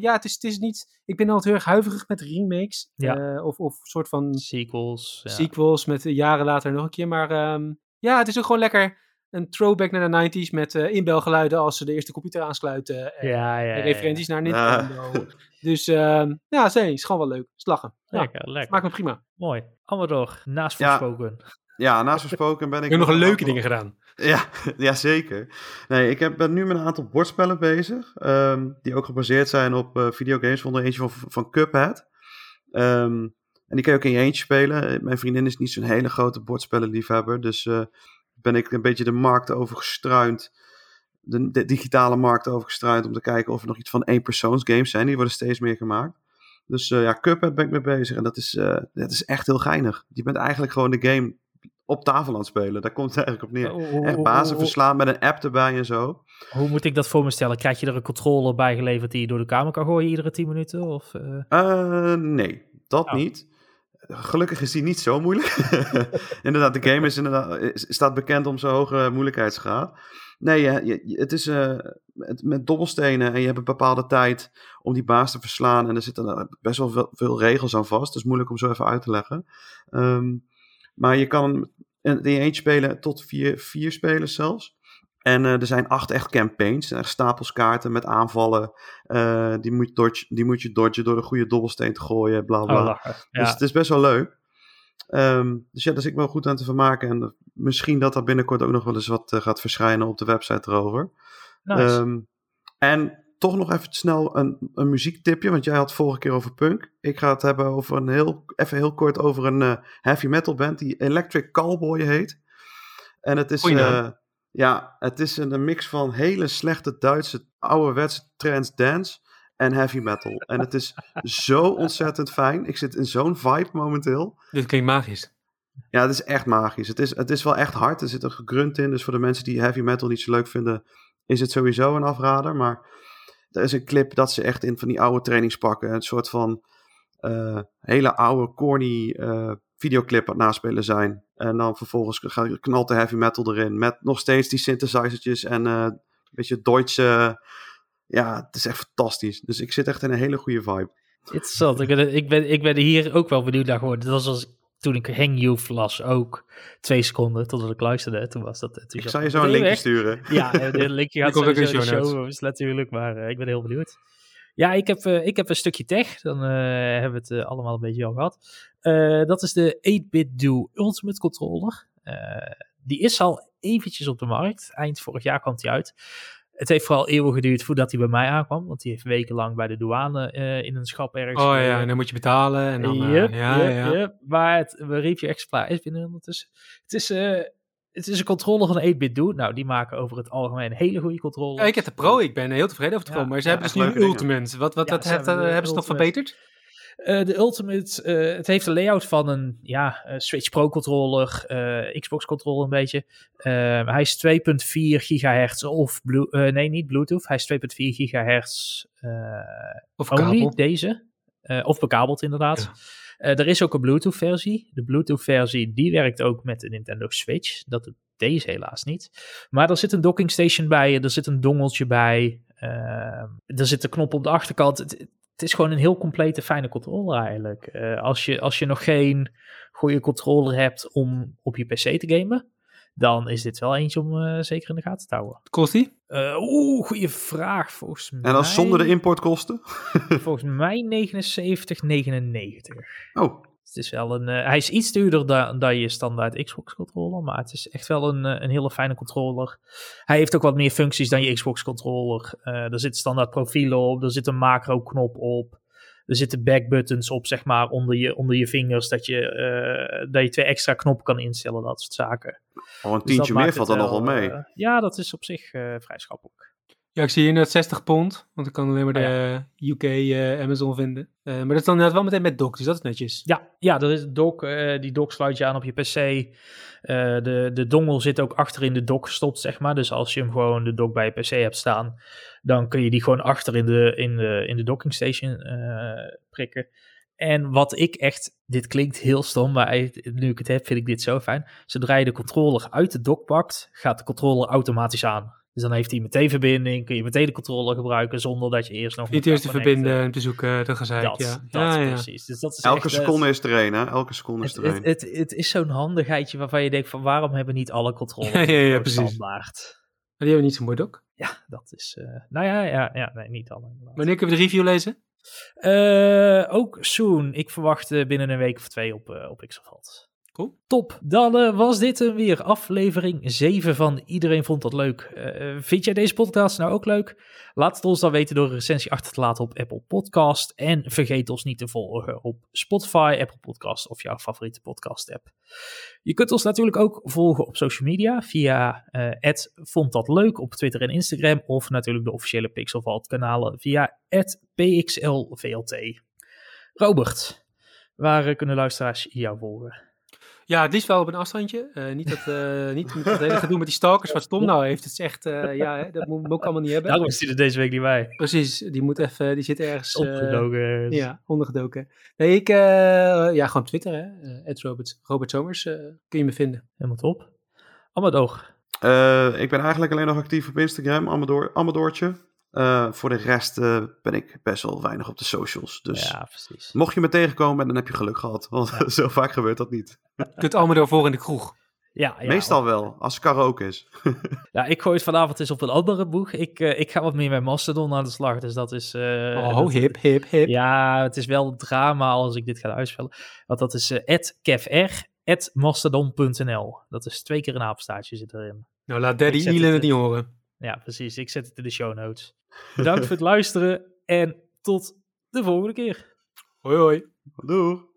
ja, het is, het is niet... Ik ben altijd heel erg huiverig met remakes. Ja. of, of soort van... Sequels. Ja. Sequels met jaren later nog een keer. Maar um, ja, het is ook gewoon lekker een throwback naar de 90s met uh, inbelgeluiden als ze de eerste computer aansluiten. En, ja, ja, referenties naar Nintendo. Dus uh, ja, zee, is gewoon wel leuk. Slagen. Lekker, ja, lekker. Maakt me prima. Mooi. Allemaal door. Naast Voorspoken. Ja, ja naast Voorspoken ben ik... Ik heb nog een leuke dingen gedaan. Ja, ja, zeker. Nee, ik heb, ben nu met een aantal bordspellen bezig. Um, die ook gebaseerd zijn op uh, videogames. Vond er eentje van, van Cuphead. Um, en die kan je ook in je eentje spelen. Mijn vriendin is niet zo'n hele grote bordspellenliefhebber. Dus uh, ben ik een beetje de markt overgestruind. De, de, digitale markt overgestruind. Om te kijken of er nog iets van games zijn. Die worden steeds meer gemaakt. Dus uh, ja, Cuphead ben ik mee bezig. En dat is, uh, dat is echt heel geinig. Je bent eigenlijk gewoon de game op tafel aan het spelen. Daar komt het eigenlijk op neer. Echt bazen verslaan met een app erbij en zo. Hoe moet ik dat voor me stellen? Krijg je er een controller bij geleverd die je door de kamer kan gooien iedere 10 minuten? Of, uh... nee, dat oh. niet. Gelukkig is die niet zo moeilijk. inderdaad, de game is inderdaad, staat bekend om zijn hoge moeilijkheidsgraad. Nee, je, het is uh, met, met, dobbelstenen en je hebt een bepaalde tijd om die baas te verslaan. En er zitten best wel veel, veel regels aan vast. Het is moeilijk om zo even uit te leggen. Um, maar je kan in eentje spelen tot vier, vier spelers zelfs. En uh, er zijn acht echt campaigns. Er stapels kaarten met aanvallen. Uh, die, moet dodge, die moet je dodgen door een goede dobbelsteen te gooien. Bla bla. Oh, ja. Dus het is best wel leuk. Um, dus ja, daar zit ik wel goed aan te vermaken. En misschien dat er binnenkort ook nog wel eens wat uh, gaat verschijnen op de website erover. Nice. Um, en toch nog even snel een, een muziektipje, want jij had vorige keer over punk. Ik ga het hebben over een heel, even heel kort over een uh, heavy metal band die Electric Cowboy heet. En het is, uh, ja, het is een, mix van hele slechte Duitse ouderwetse trance dance en heavy metal. En het is zo ontzettend fijn. Ik zit in zo'n vibe momenteel. Dit klinkt magisch. Ja, het is echt magisch. Het is, het is wel echt hard. Er zit een gegrunt in. Dus voor de mensen die heavy metal niet zo leuk vinden, is het sowieso een afrader. Maar er is een clip dat ze echt in van die oude trainingspakken, een soort van uh, hele oude, corny uh, videoclip aan het naspelen zijn. En dan vervolgens knalt de heavy metal erin. Met nog steeds die synthesizertjes en uh, een beetje Duitse. Ja, het is echt fantastisch. Dus ik zit echt in een hele goede vibe. Interessant. Ik ben, ik ben, ik ben hier ook wel benieuwd naar geworden. Dat was als toen ik Hang Youth las ook twee seconden totdat ik luisterde. Toen was dat. Toen ik zou je zo een linkje sturen. Ja, de linkje gaat sowieso in de show, is natuurlijk, maar uh, ik ben heel benieuwd. Ja, ik heb, uh, ik heb een stukje tech. Dan uh, hebben we het allemaal een beetje al gehad. dat is de 8-bit Do Ultimate Controller. die is al eventjes op de markt. Eind vorig jaar kwam die uit. Het heeft vooral eeuwen geduurd voordat hij bij mij aankwam. Want die heeft wekenlang bij de douane uh, in een schap ergens. Oh ja, en dan moet je betalen. En dan, uh, yep, ja, yep, ja. Yep. Maar het review exemplaar is binnen ondertussen. Het is, uh, het is een controller van 8-bit Do. Nou, die maken over het algemeen een hele goede controller. Ja, ik heb de Pro, ik ben heel tevreden over de Pro. maar ze hebben dus nu een Ultimate. Wat, wat dat, het, hebben ze nog verbeterd? Uh, de Ultimate, uh, het heeft de layout van een ja, Switch Pro controller, uh, Xbox controller een beetje. hij is 2.4 gigahertz of blue, nee niet Bluetooth, hij is 2.4 gigahertz of only, deze. of bekabeld inderdaad. Ja. er is ook een Bluetooth versie. De Bluetooth versie die werkt ook met de Nintendo Switch. Dat doet deze helaas niet. Maar er zit een docking station bij, er zit een dongeltje bij. er zit een knop op de achterkant. Het, het is gewoon een heel complete, fijne controller eigenlijk. Uh, als, je, als je nog geen goede controller hebt om op je PC te gamen, dan is dit wel eentje om uh, zeker in de gaten te houden. Kost die? Uh, Oeh, goede vraag volgens mij. En dan zonder de importkosten? volgens mij 79,99. Oh, het is wel een, uh, hij is iets duurder dan, dan je standaard Xbox controller, maar het is echt wel een, uh, een hele fijne controller. Hij heeft ook wat meer functies dan je Xbox controller. Uh, er zit standaard profielen op, er zit een macro knop op. Er zitten backbuttons op, zeg maar, onder je, onder je vingers, dat je, dat je twee extra knoppen kan instellen, dat soort zaken. Oh, een dus tientje meer valt er nogal mee. ja, dat is op zich vrij schappelijk. Ja, ik zie hier net 60 pond, want ik kan alleen maar de oh, UK uh, Amazon vinden. Uh, maar dat is dan net wel meteen met dock, dus dat is netjes. Ja, ja dat is dock. Uh, die dock sluit je aan op je PC. de, de dongel zit ook achter in de dock gestopt, zeg maar. Dus als je hem gewoon de dock bij je PC hebt staan, dan kun je die gewoon achter in de, in de, in de docking station prikken. En wat ik echt, dit klinkt heel stom, maar nu ik het heb, vind ik dit zo fijn. Zodra je de controller uit de dock pakt, gaat de controller automatisch aan. Dus dan heeft hij meteen verbinding, kun je meteen de controller gebruiken zonder dat je eerst nog... Niet eerst te verbinden en te zoeken, dat gezeik, dat, ja. Dat, ja, precies. Dus dat is Elke seconde is er één, hè? Elke seconde is er één. Het, het, het, is zo'n handigheidje waarvan je denkt van waarom hebben niet alle controllers ja, ja, ja, precies. standaard? Maar die hebben niet zo'n mooi dock. Ja, dat is... Uh, nou ja, ja, ja nee, niet alle. Wanneer kunnen we de review lezen? ook soon. Ik verwacht binnen een week of twee op, op Pixelvalt. Top. Dan uh, was dit hem weer. Aflevering 7 van Iedereen Vond Dat Leuk. Uh, vind jij deze podcast nou ook leuk? Laat het ons dan weten door een recensie achter te laten op Apple Podcast. En vergeet ons niet te volgen op Spotify, Apple Podcast of jouw favoriete podcast app. Je kunt ons natuurlijk ook volgen op social media via uh, Vond Dat Leuk op Twitter en Instagram. Of natuurlijk de officiële Pixelvalt kanalen via PXLVLT. Robert, waar kunnen luisteraars jou volgen? Ja, het liefst wel op een afstandje. Uh, niet, dat, uh, niet met dat hele gedoe met die stalkers wat Tom nou heeft. Het is echt, uh, ja, hè, dat moet, ik allemaal niet hebben. Daarom is hij er deze week niet bij. Precies, die moet even, die zit ergens... Ondergedoken. ja, ondergedoken. Nee, ik, ja, gewoon Twitter hè. Robert, Robert Somers kun je me vinden. Helemaal top. Amador. ik ben eigenlijk alleen nog actief op Instagram, Amador, Amadoortje. Uh, voor de rest uh, ben ik best wel weinig op de socials. Dus ja, precies. mocht je me tegenkomen, dan heb je geluk gehad. Want ja. zo vaak gebeurt dat niet. Je kunt allemaal door voor in de kroeg. Ja, ja, Meestal wel, als het karaoke is. ja, ik gooi het vanavond eens op een andere boeg. Ik, uh, ik ga wat meer met Mastodon aan de slag, dus dat is... oh, hip, hip, hip. Ja, het is wel drama als ik dit ga uitspellen. Want dat is @kevr, mastodon.nl. Dat is twee keer een apenstaartje zit erin. Nou, laat Daddy Elin het niet horen. Ja, precies. Ik zet het in de show notes. Bedankt voor het luisteren en tot de volgende keer. Hoi hoi. Doei.